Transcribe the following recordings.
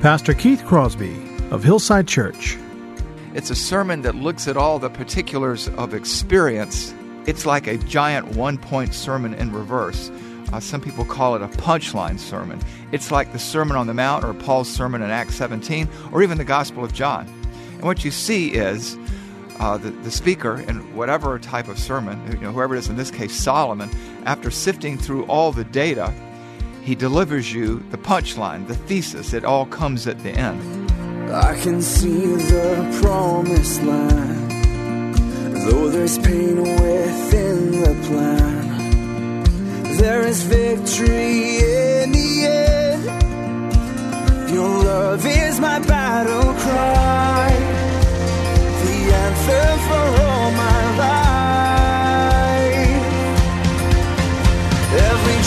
Pastor Keith Crosby of Hillside Church. It's a sermon that looks at all the particulars of experience. It's like a giant one point sermon in reverse. Uh, some people call it a punchline sermon. It's like the Sermon on the Mount or Paul's sermon in Acts 17 or even the Gospel of John. And what you see is uh, the, the speaker, in whatever type of sermon, you know, whoever it is, in this case Solomon, after sifting through all the data, he delivers you the punchline, the thesis. It all comes at the end. I can see the promised land, though there's pain within the plan. There is victory in the end. Your love is my battle cry, the anthem for all my life.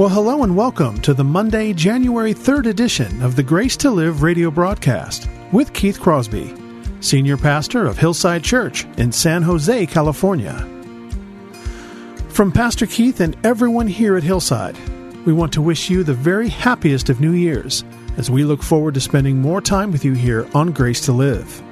Well, hello and welcome to the Monday, January 3rd edition of the Grace to Live radio broadcast with Keith Crosby, Senior Pastor of Hillside Church in San Jose, California. From Pastor Keith and everyone here at Hillside, we want to wish you the very happiest of New Year's as we look forward to spending more time with you here on Grace to Live.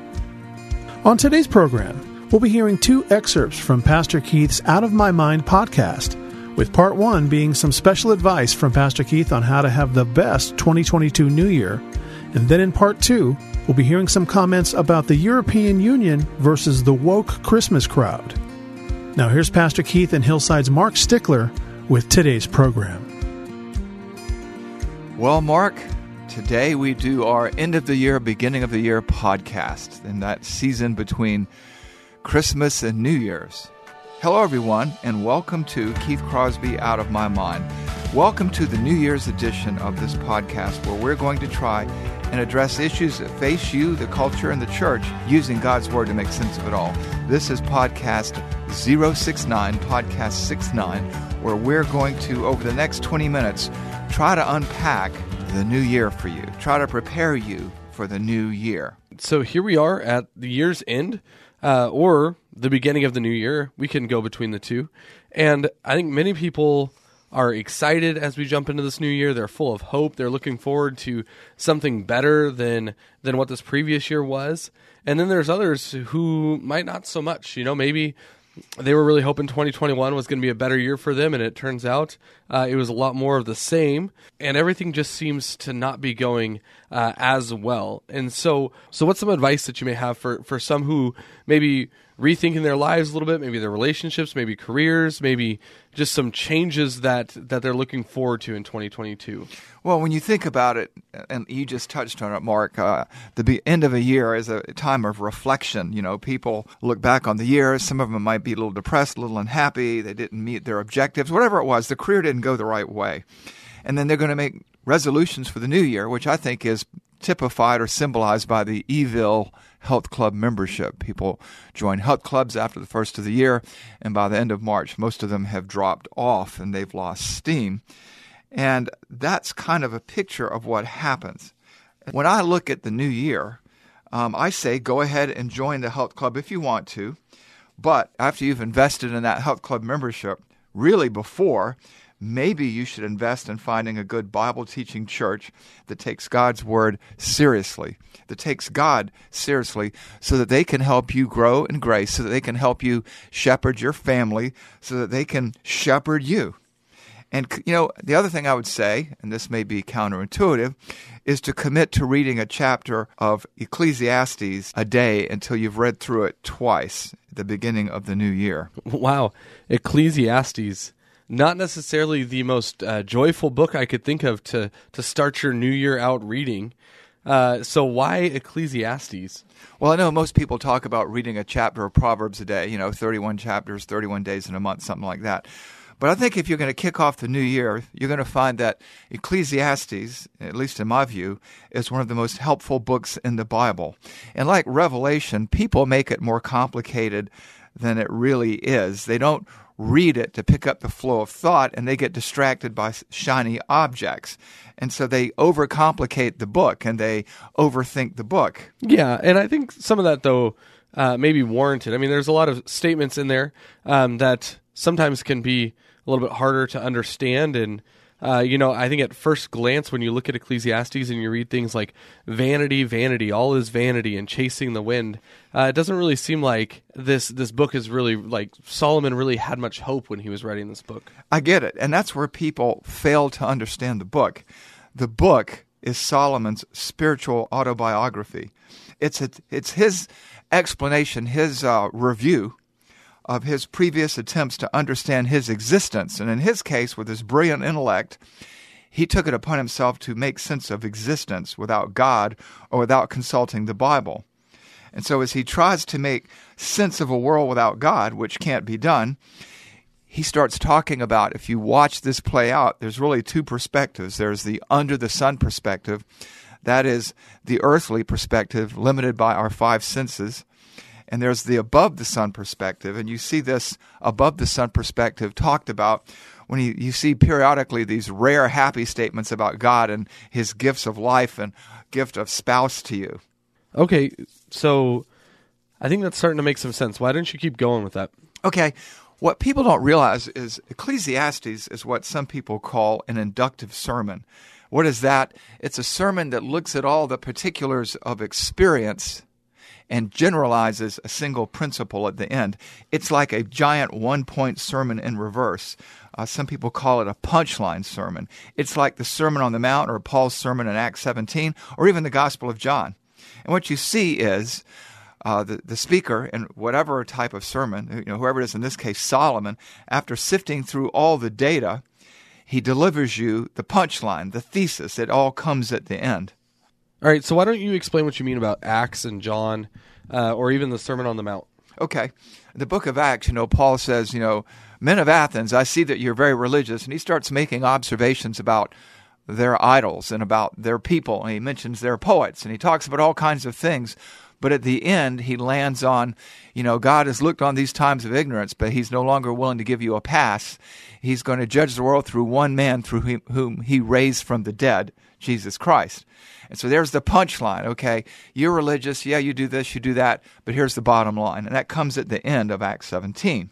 On today's program, we'll be hearing two excerpts from Pastor Keith's Out of My Mind podcast, with part one being some special advice from Pastor Keith on how to have the best 2022 New Year. And then in part two, we'll be hearing some comments about the European Union versus the woke Christmas crowd. Now, here's Pastor Keith and Hillside's Mark Stickler with today's program. Well, Mark, today we do our end of the year, beginning of the year podcast in that season between Christmas and New Year's. Hello, everyone, and welcome to Keith Crosby Out of My Mind. Welcome to the New Year's edition of this podcast where we're going to try and address issues that face you, the culture, and the church using God's Word to make sense of it all. This is podcast 069, podcast 69, where we're going to, over the next 20 minutes, try to unpack the new year for you, try to prepare you for the new year. so here we are at the year's end, uh, or the beginning of the new year. We can go between the two, and I think many people are excited as we jump into this new year. They're full of hope. They're looking forward to something better than than what this previous year was. And then there's others who might not so much. You know, maybe they were really hoping 2021 was going to be a better year for them, and it turns out uh, it was a lot more of the same, and everything just seems to not be going uh, as well. And so, so what's some advice that you may have for for some who maybe rethinking their lives a little bit, maybe their relationships, maybe careers, maybe just some changes that that they're looking forward to in 2022? Well, when you think about it, and you just touched on it, Mark, uh, the end of a year is a time of reflection. You know, people look back on the year. Some of them might be a little depressed, a little unhappy. They didn't meet their objectives, whatever it was. The career didn't go the right way. And then they're going to make resolutions for the new year, which I think is typified or symbolized by the Evil Health Club membership. People join health clubs after the first of the year, and by the end of March, most of them have dropped off and they've lost steam. And that's kind of a picture of what happens. When I look at the new year, um, I say go ahead and join the health club if you want to. But after you've invested in that health club membership, really before, maybe you should invest in finding a good Bible teaching church that takes God's word seriously, that takes God seriously, so that they can help you grow in grace, so that they can help you shepherd your family, so that they can shepherd you. And, you know, the other thing I would say, and this may be counterintuitive, is to commit to reading a chapter of Ecclesiastes a day until you've read through it twice at the beginning of the new year. Wow. Ecclesiastes. Not necessarily the most uh, joyful book I could think of to, to start your new year out reading. Uh, so why Ecclesiastes? Well, I know most people talk about reading a chapter of Proverbs a day, you know, 31 chapters, 31 days in a month, something like that. But I think if you're going to kick off the new year, you're going to find that Ecclesiastes, at least in my view, is one of the most helpful books in the Bible. And like Revelation, people make it more complicated than it really is. They don't read it to pick up the flow of thought and they get distracted by shiny objects. And so they overcomplicate the book and they overthink the book. Yeah, and I think some of that though uh, may be warranted. I mean, there's a lot of statements in there um, that sometimes can be a little bit harder to understand and. Uh, you know, I think at first glance, when you look at Ecclesiastes and you read things like vanity, vanity, all is vanity, and chasing the wind, uh, it doesn't really seem like this this book is really like Solomon really had much hope when he was writing this book. I get it, and that's where people fail to understand the book. The book is Solomon's spiritual autobiography. It's a, it's his explanation, his uh, review of his previous attempts to understand his existence. And in his case, with his brilliant intellect, he took it upon himself to make sense of existence without God or without consulting the Bible. And so, as he tries to make sense of a world without God, which can't be done, he starts talking about if you watch this play out, there's really two perspectives. There's the under the sun perspective, that is the earthly perspective, limited by our five senses and there's the above the sun perspective, and you see this above the sun perspective talked about when you, you see periodically these rare happy statements about God and His gifts of life and gift of spouse to you. Okay, so I think that's starting to make some sense. Why don't you keep going with that? Okay. What people don't realize is Ecclesiastes is what some people call an inductive sermon. What is that? It's a sermon that looks at all the particulars of experience and generalizes a single principle at the end. It's like a giant one point sermon in reverse. Uh, some people call it a punchline sermon. It's like the Sermon on the Mount or Paul's sermon in Acts 17 or even the Gospel of John. And what you see is uh, the, the speaker, in whatever type of sermon, you know, whoever it is, in this case Solomon, after sifting through all the data, he delivers you the punchline, the thesis. It all comes at the end. All right, so why don't you explain what you mean about Acts and John, uh, or even the Sermon on the Mount? Okay. The book of Acts, you know, Paul says, you know, men of Athens, I see that you're very religious. And he starts making observations about their idols and about their people. And he mentions their poets and he talks about all kinds of things. But at the end, he lands on, you know, God has looked on these times of ignorance, but he's no longer willing to give you a pass. He's going to judge the world through one man through whom he raised from the dead, Jesus Christ. And so there's the punchline. Okay, you're religious. Yeah, you do this, you do that. But here's the bottom line. And that comes at the end of Acts 17.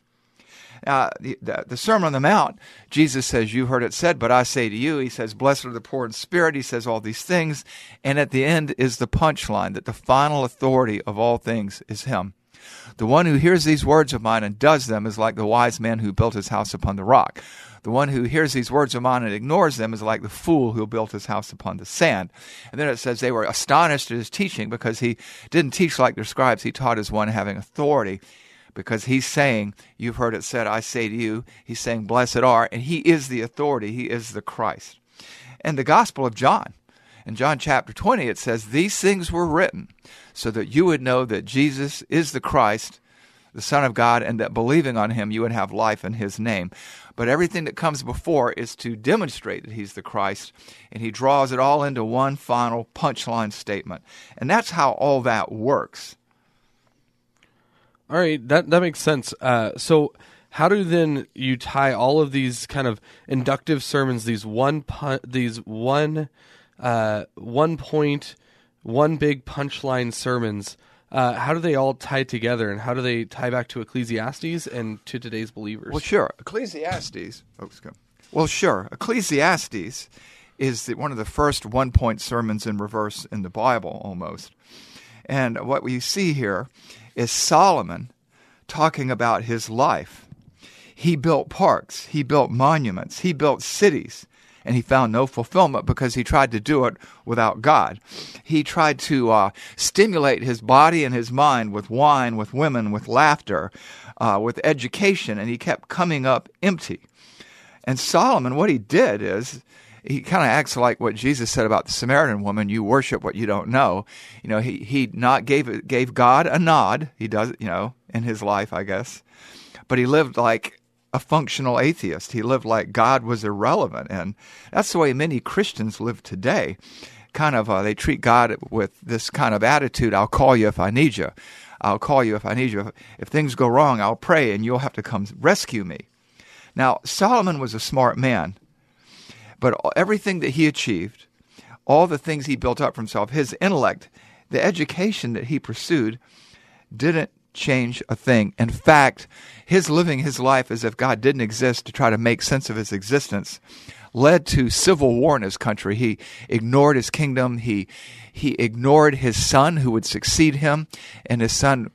Uh, the, the, the, Sermon on the Mount, Jesus says, You heard it said, but I say to you. He says, Blessed are the poor in spirit. He says all these things. And at the end is the punchline that the final authority of all things is Him. The one who hears these words of mine and does them is like the wise man who built his house upon the rock. The one who hears these words of mine and ignores them is like the fool who built his house upon the sand. And then it says they were astonished at his teaching because he didn't teach like their scribes. He taught as one having authority because he's saying, You've heard it said, I say to you. He's saying, Blessed are. And he is the authority, he is the Christ. And the Gospel of John, in John chapter 20, it says, These things were written so that you would know that Jesus is the Christ, the Son of God, and that believing on him you would have life in his name. But everything that comes before is to demonstrate that he's the Christ, and he draws it all into one final punchline statement. And that's how all that works. All right, that that makes sense. Uh, so, how do then you tie all of these kind of inductive sermons, these one these one uh, one point, one big punchline sermons? uh, how do they all tie together and how do they tie back to Ecclesiastes and to today's believers? Well, sure. Ecclesiastes. Oh, well, sure. Ecclesiastes is the, one of the first one point sermons in reverse in the Bible almost. And what we see here is Solomon talking about his life. He built parks, he built monuments, he built cities, and he found no fulfillment because he tried to do it without God. He tried to uh, stimulate his body and his mind with wine, with women, with laughter, uh, with education, and he kept coming up empty. And Solomon, what he did is he kind of acts like what Jesus said about the Samaritan woman: "You worship what you don't know." You know, he he not gave gave God a nod. He does, you know, in his life, I guess, but he lived like a functional atheist. He lived like God was irrelevant, and that's the way many Christians live today. Kind of, uh, they treat God with this kind of attitude: "I'll call you if I need you. I'll call you if I need you. If, if things go wrong, I'll pray, and you'll have to come rescue me." Now, Solomon was a smart man, but everything that he achieved, all the things he built up for himself, his intellect, the education that he pursued, didn't change a thing. In fact, his living his life as if God didn't exist to try to make sense of his existence led to civil war in his country. He ignored his kingdom. He he ignored his son who would succeed him, and his son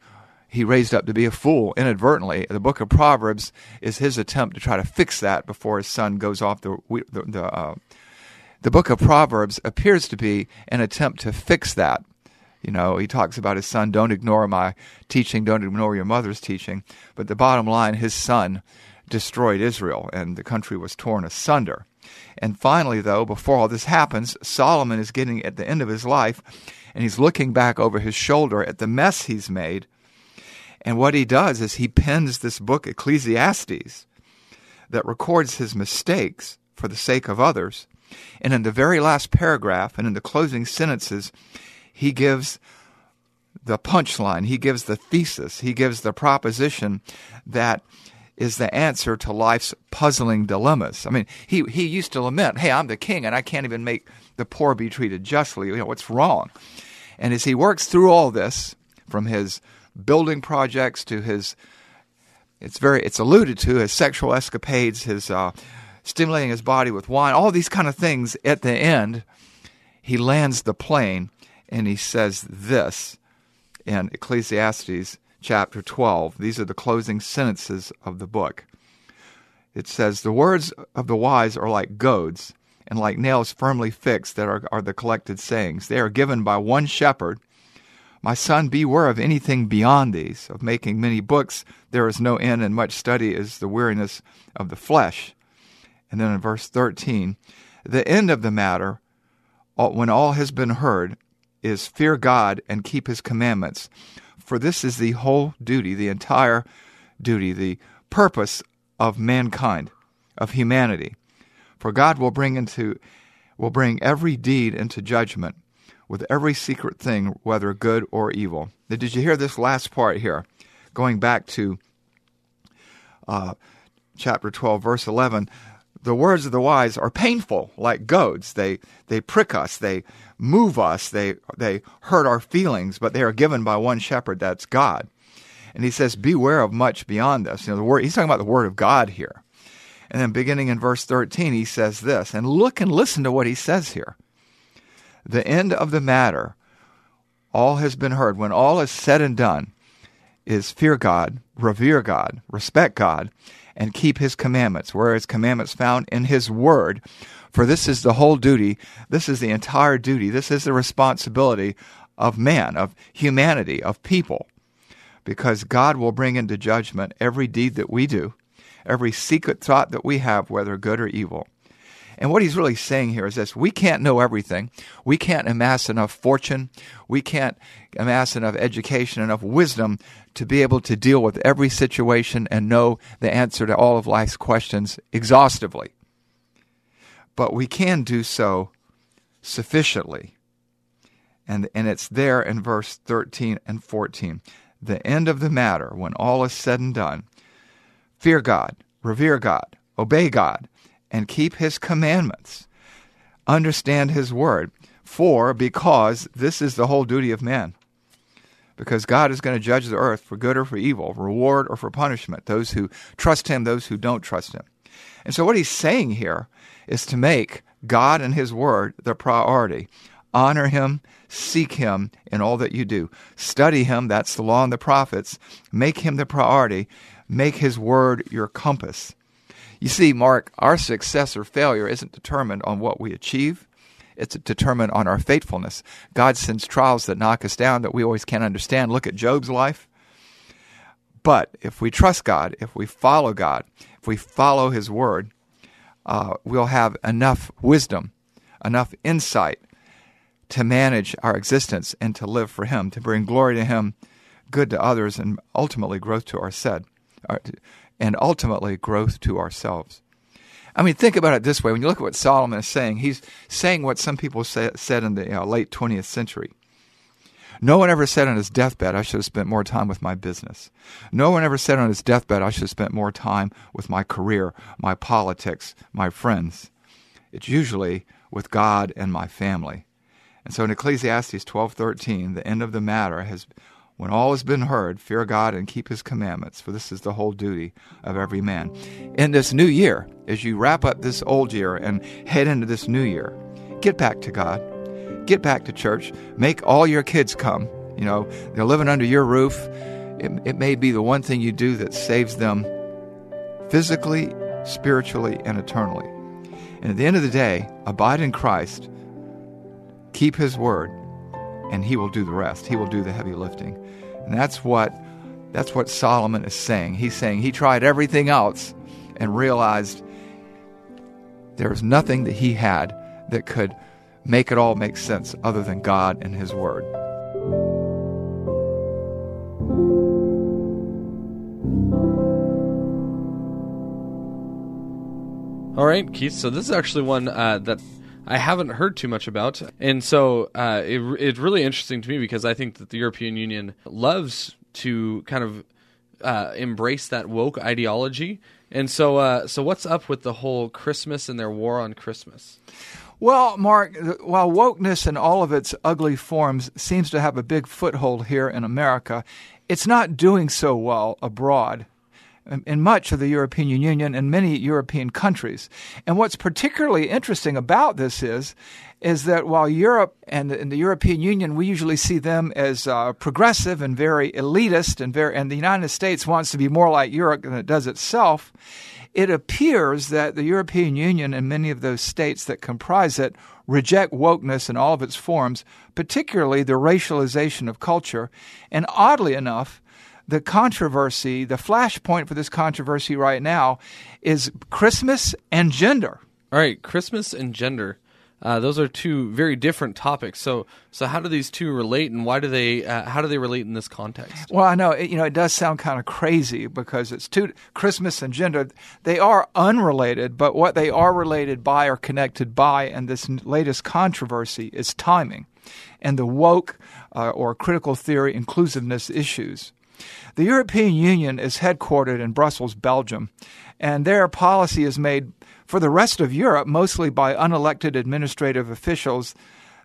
he raised up to be a fool inadvertently. The book of Proverbs is his attempt to try to fix that before his son goes off the the the, uh, the book of Proverbs appears to be an attempt to fix that. You know, he talks about his son, don't ignore my teaching, don't ignore your mother's teaching. But the bottom line, his son destroyed Israel and the country was torn asunder. And finally, though, before all this happens, Solomon is getting at the end of his life and he's looking back over his shoulder at the mess he's made and what he does is he pens this book, Ecclesiastes, that records his mistakes for the sake of others. And in the very last paragraph and in the closing sentences, he gives the punchline, he gives the thesis, he gives the proposition that is the answer to life's puzzling dilemmas. I mean, he, he used to lament, hey, I'm the king and I can't even make the poor be treated justly. You know, what's wrong? And as he works through all this, from his building projects to his it's very it's alluded to his sexual escapades, his uh, stimulating his body with wine, all these kind of things. At the end, he lands the plane and he says this in Ecclesiastes chapter 12. These are the closing sentences of the book. It says, The words of the wise are like goads, and like nails firmly fixed that are, are the collected sayings. They are given by one shepherd my son, beware of anything beyond these. Of making many books, there is no end, and much study is the weariness of the flesh. And then in verse 13, the end of the matter, when all has been heard, is fear God and keep his commandments. For this is the whole duty, the entire duty, the purpose of mankind, of humanity. For God will bring into will bring every deed into judgment with every secret thing, whether good or evil. Now, did you hear this last part here? Going back to uh, chapter 12, verse 11. The words of the wise are painful, like goads. They, they prick us, they move us, they, they hurt our feelings, but they are given by one shepherd, that's God. And he says, Beware of much beyond this. You know, the word, he's talking about the word of God here. And then beginning in verse 13, he says this, and look and listen to what he says here the end of the matter, all has been heard. When all is said and done, is fear God, revere God, respect God, and keep His commandments, where His commandments found in His Word. For this is the whole duty, this is the entire duty, this is the responsibility of man, of humanity, of people. Because God will bring into judgment every deed that we do, every secret thought that we have, whether good or evil. And what he's really saying here is this we can't know everything. We can't amass enough fortune. We can't amass enough education, enough wisdom to be able to deal with every situation and know the answer to all of life's questions exhaustively. But we can do so sufficiently. And, and it's there in verse 13 and 14. The end of the matter, when all is said and done, fear God, revere God, obey God, and keep his commandments. Understand his word. For, because this is the whole duty of man. Because God is going to judge the earth for good or for evil, reward or for punishment, those who trust him, those who don't trust him. And so, what he's saying here is to make God and his word the priority. Honor him, seek him in all that you do. Study him, that's the law and the prophets. Make him the priority Make his word your compass. You see, Mark, our success or failure isn't determined on what we achieve. It's determined on our faithfulness. God sends trials that knock us down that we always can't understand. Look at Job's life. But if we trust God, if we follow God, if we follow His Word, uh, we'll have enough wisdom, enough insight to manage our existence and to live for Him, to bring glory to Him, good to others, and ultimately growth to our said, and ultimately growth to ourselves. I mean, think about it this way. When you look at what Solomon is saying, he's saying what some people say, said in the uh, late 20th century. No one ever said on his deathbed, I should have spent more time with my business. No one ever said on his deathbed, I should have spent more time with my career, my politics, my friends. It's usually with God and my family. And so in Ecclesiastes 12:13, the end of the matter has when all has been heard, fear God and keep his commandments, for this is the whole duty of every man. In this new year, as you wrap up this old year and head into this new year, get back to God. Get back to church. Make all your kids come. You know, they're living under your roof. It, it may be the one thing you do that saves them physically, spiritually, and eternally. And at the end of the day, abide in Christ, keep his word, and he will do the rest. He will do the heavy lifting. And that's what that's what Solomon is saying. He's saying he tried everything else and realized there was nothing that he had that could make it all make sense other than God and his word. All right, Keith. So this is actually one uh, that I haven't heard too much about, and so uh, it, it's really interesting to me because I think that the European Union loves to kind of uh, embrace that woke ideology. And so, uh, so what's up with the whole Christmas and their war on Christmas? Well, Mark, while wokeness in all of its ugly forms seems to have a big foothold here in America, it's not doing so well abroad in much of the European Union and many European countries. And what's particularly interesting about this is is that while Europe and, and the European Union, we usually see them as uh, progressive and very elitist, and very, and the United States wants to be more like Europe than it does itself. It appears that the European Union and many of those states that comprise it reject wokeness in all of its forms, particularly the racialization of culture. And oddly enough, the controversy, the flashpoint for this controversy right now is Christmas and gender. All right, Christmas and gender. Uh, those are two very different topics. So, so how do these two relate, and why do they? Uh, how do they relate in this context? Well, I know it, you know it does sound kind of crazy because it's two Christmas and gender. They are unrelated, but what they are related by or connected by, and this latest controversy is timing, and the woke uh, or critical theory inclusiveness issues. The European Union is headquartered in Brussels, Belgium, and their policy is made for the rest of Europe mostly by unelected administrative officials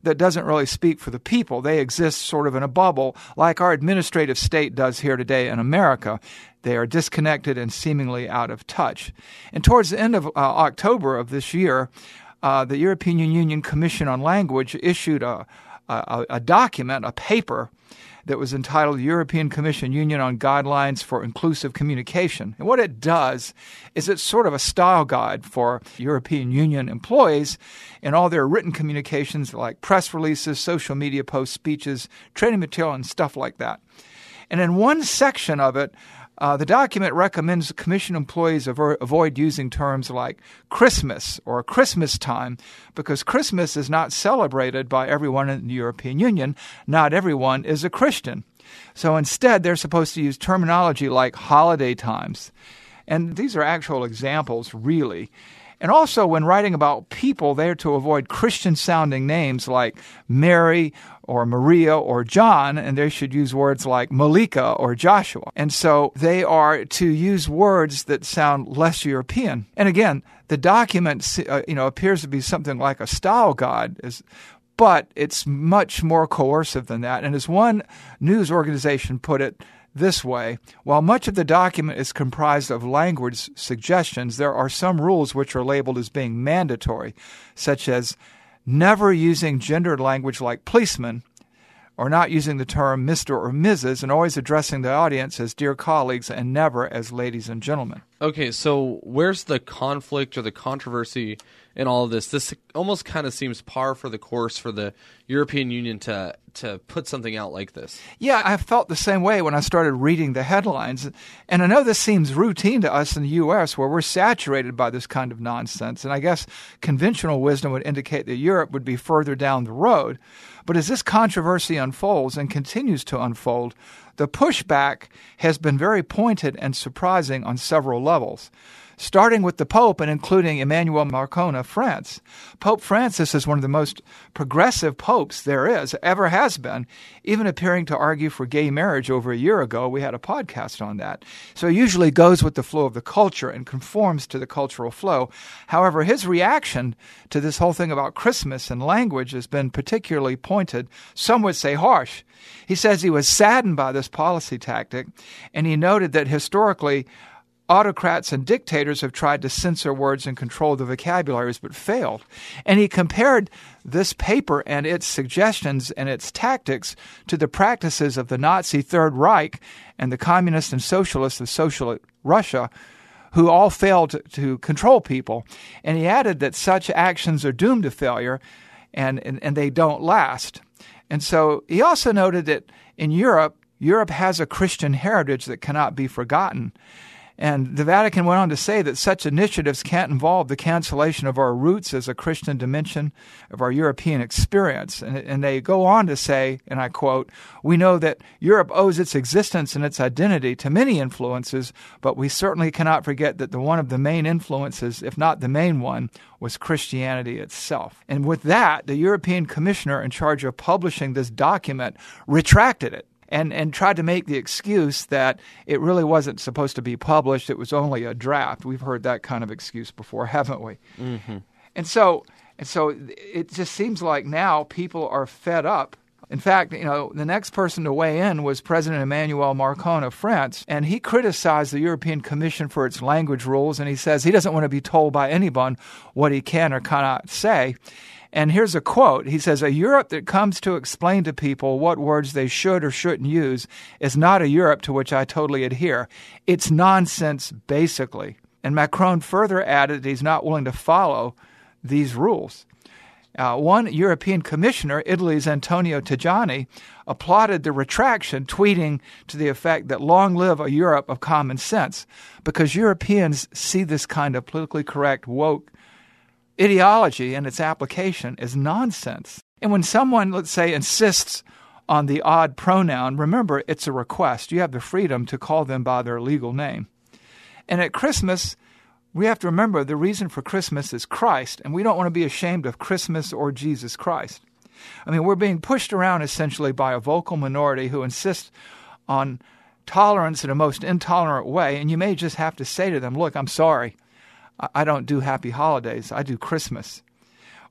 that doesn't really speak for the people. They exist sort of in a bubble, like our administrative state does here today in America. They are disconnected and seemingly out of touch. And towards the end of uh, October of this year, uh, the European Union Commission on Language issued a, a, a document, a paper, that was entitled European Commission Union on Guidelines for Inclusive Communication. And what it does is it's sort of a style guide for European Union employees in all their written communications like press releases, social media posts, speeches, training material, and stuff like that. And in one section of it, uh, the document recommends commission employees avo- avoid using terms like Christmas or Christmas time because Christmas is not celebrated by everyone in the European Union. Not everyone is a Christian. So instead, they're supposed to use terminology like holiday times. And these are actual examples, really. And also, when writing about people, they are to avoid Christian sounding names like Mary or Maria or John, and they should use words like Malika or Joshua. And so they are to use words that sound less European. And again, the document uh, you know appears to be something like a style guide is but it's much more coercive than that. And as one news organization put it, this way While much of the document is comprised of language suggestions, there are some rules which are labeled as being mandatory, such as never using gendered language like policeman or not using the term Mr. or Mrs., and always addressing the audience as dear colleagues and never as ladies and gentlemen. Okay, so where's the conflict or the controversy in all of this? This almost kind of seems par for the course for the European Union to to put something out like this. Yeah, I felt the same way when I started reading the headlines. And I know this seems routine to us in the U.S., where we're saturated by this kind of nonsense. And I guess conventional wisdom would indicate that Europe would be further down the road. But as this controversy unfolds and continues to unfold, the pushback has been very pointed and surprising on several levels starting with the Pope and including Emmanuel Macron of France. Pope Francis is one of the most progressive popes there is, ever has been, even appearing to argue for gay marriage over a year ago. We had a podcast on that. So he usually goes with the flow of the culture and conforms to the cultural flow. However, his reaction to this whole thing about Christmas and language has been particularly pointed, some would say harsh. He says he was saddened by this policy tactic, and he noted that historically, autocrats and dictators have tried to censor words and control the vocabularies but failed. And he compared this paper and its suggestions and its tactics to the practices of the Nazi Third Reich and the communists and socialists of socialist Russia. Who all failed to, to control people. And he added that such actions are doomed to failure and, and, and they don't last. And so he also noted that in Europe, Europe has a Christian heritage that cannot be forgotten. And the Vatican went on to say that such initiatives can't involve the cancellation of our roots as a Christian dimension of our European experience. And, and, they go on to say, and I quote, We know that Europe owes its existence and its identity to many influences, but we certainly cannot forget that the one of the main influences, if not the main one, was Christianity itself. And with that, the European Commissioner in charge of publishing this document retracted it and and tried to make the excuse that it really wasn't supposed to be published. It was only a draft. We've heard that kind of excuse before, haven't we? Mm-hmm. And so and so it just seems like now people are fed up. In fact, you know, the next person to weigh in was President Emmanuel Macron of France, and he criticized the European Commission for its language rules, and he says he doesn't want to be told by anyone what he can or cannot say. And here's a quote. He says, A Europe that comes to explain to people what words they should or shouldn't use is not a Europe to which I totally adhere. It's nonsense, basically. And Macron further added that he's not willing to follow these rules. Uh, one European commissioner, Italy's Antonio Tajani, applauded the retraction, tweeting to the effect that long live a Europe of common sense, because Europeans see this kind of politically correct, woke ideology and its application is nonsense. And when someone, let's say, insists on the odd pronoun, remember it's a request. You have the freedom to call them by their legal name. And at Christmas, we have to remember the reason for Christmas is Christ, and we don't want to be ashamed of Christmas or Jesus Christ. I mean, we're being pushed around essentially by a vocal minority who insist on tolerance in a most intolerant way, and you may just have to say to them, Look, I'm sorry. I don't do happy holidays, I do Christmas.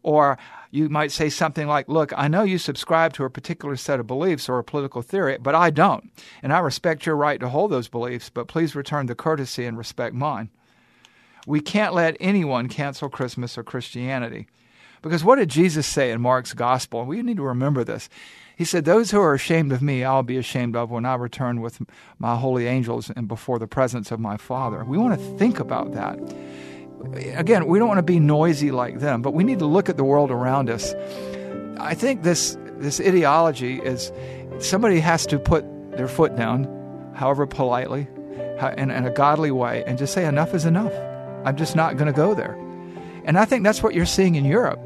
Or you might say something like, Look, I know you subscribe to a particular set of beliefs or a political theory, but I don't. And I respect your right to hold those beliefs, but please return the courtesy and respect mine. We can't let anyone cancel Christmas or Christianity. Because what did Jesus say in Mark's gospel? We need to remember this. He said, Those who are ashamed of me, I'll be ashamed of when I return with my holy angels and before the presence of my Father. We want to think about that again, we don't want to be noisy like them, but we need to look at the world around us. I think this this ideology is somebody has to put their foot down, however politely, in, in a godly way, and just say enough is enough. I'm just not going to go there. And I think that's what you're seeing in Europe.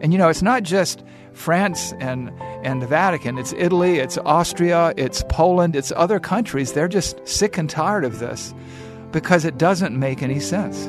And you know, it's not just France and and the Vatican. It's Italy, it's Austria, it's Poland, it's other countries. They're just sick and tired of this because it doesn't make any sense.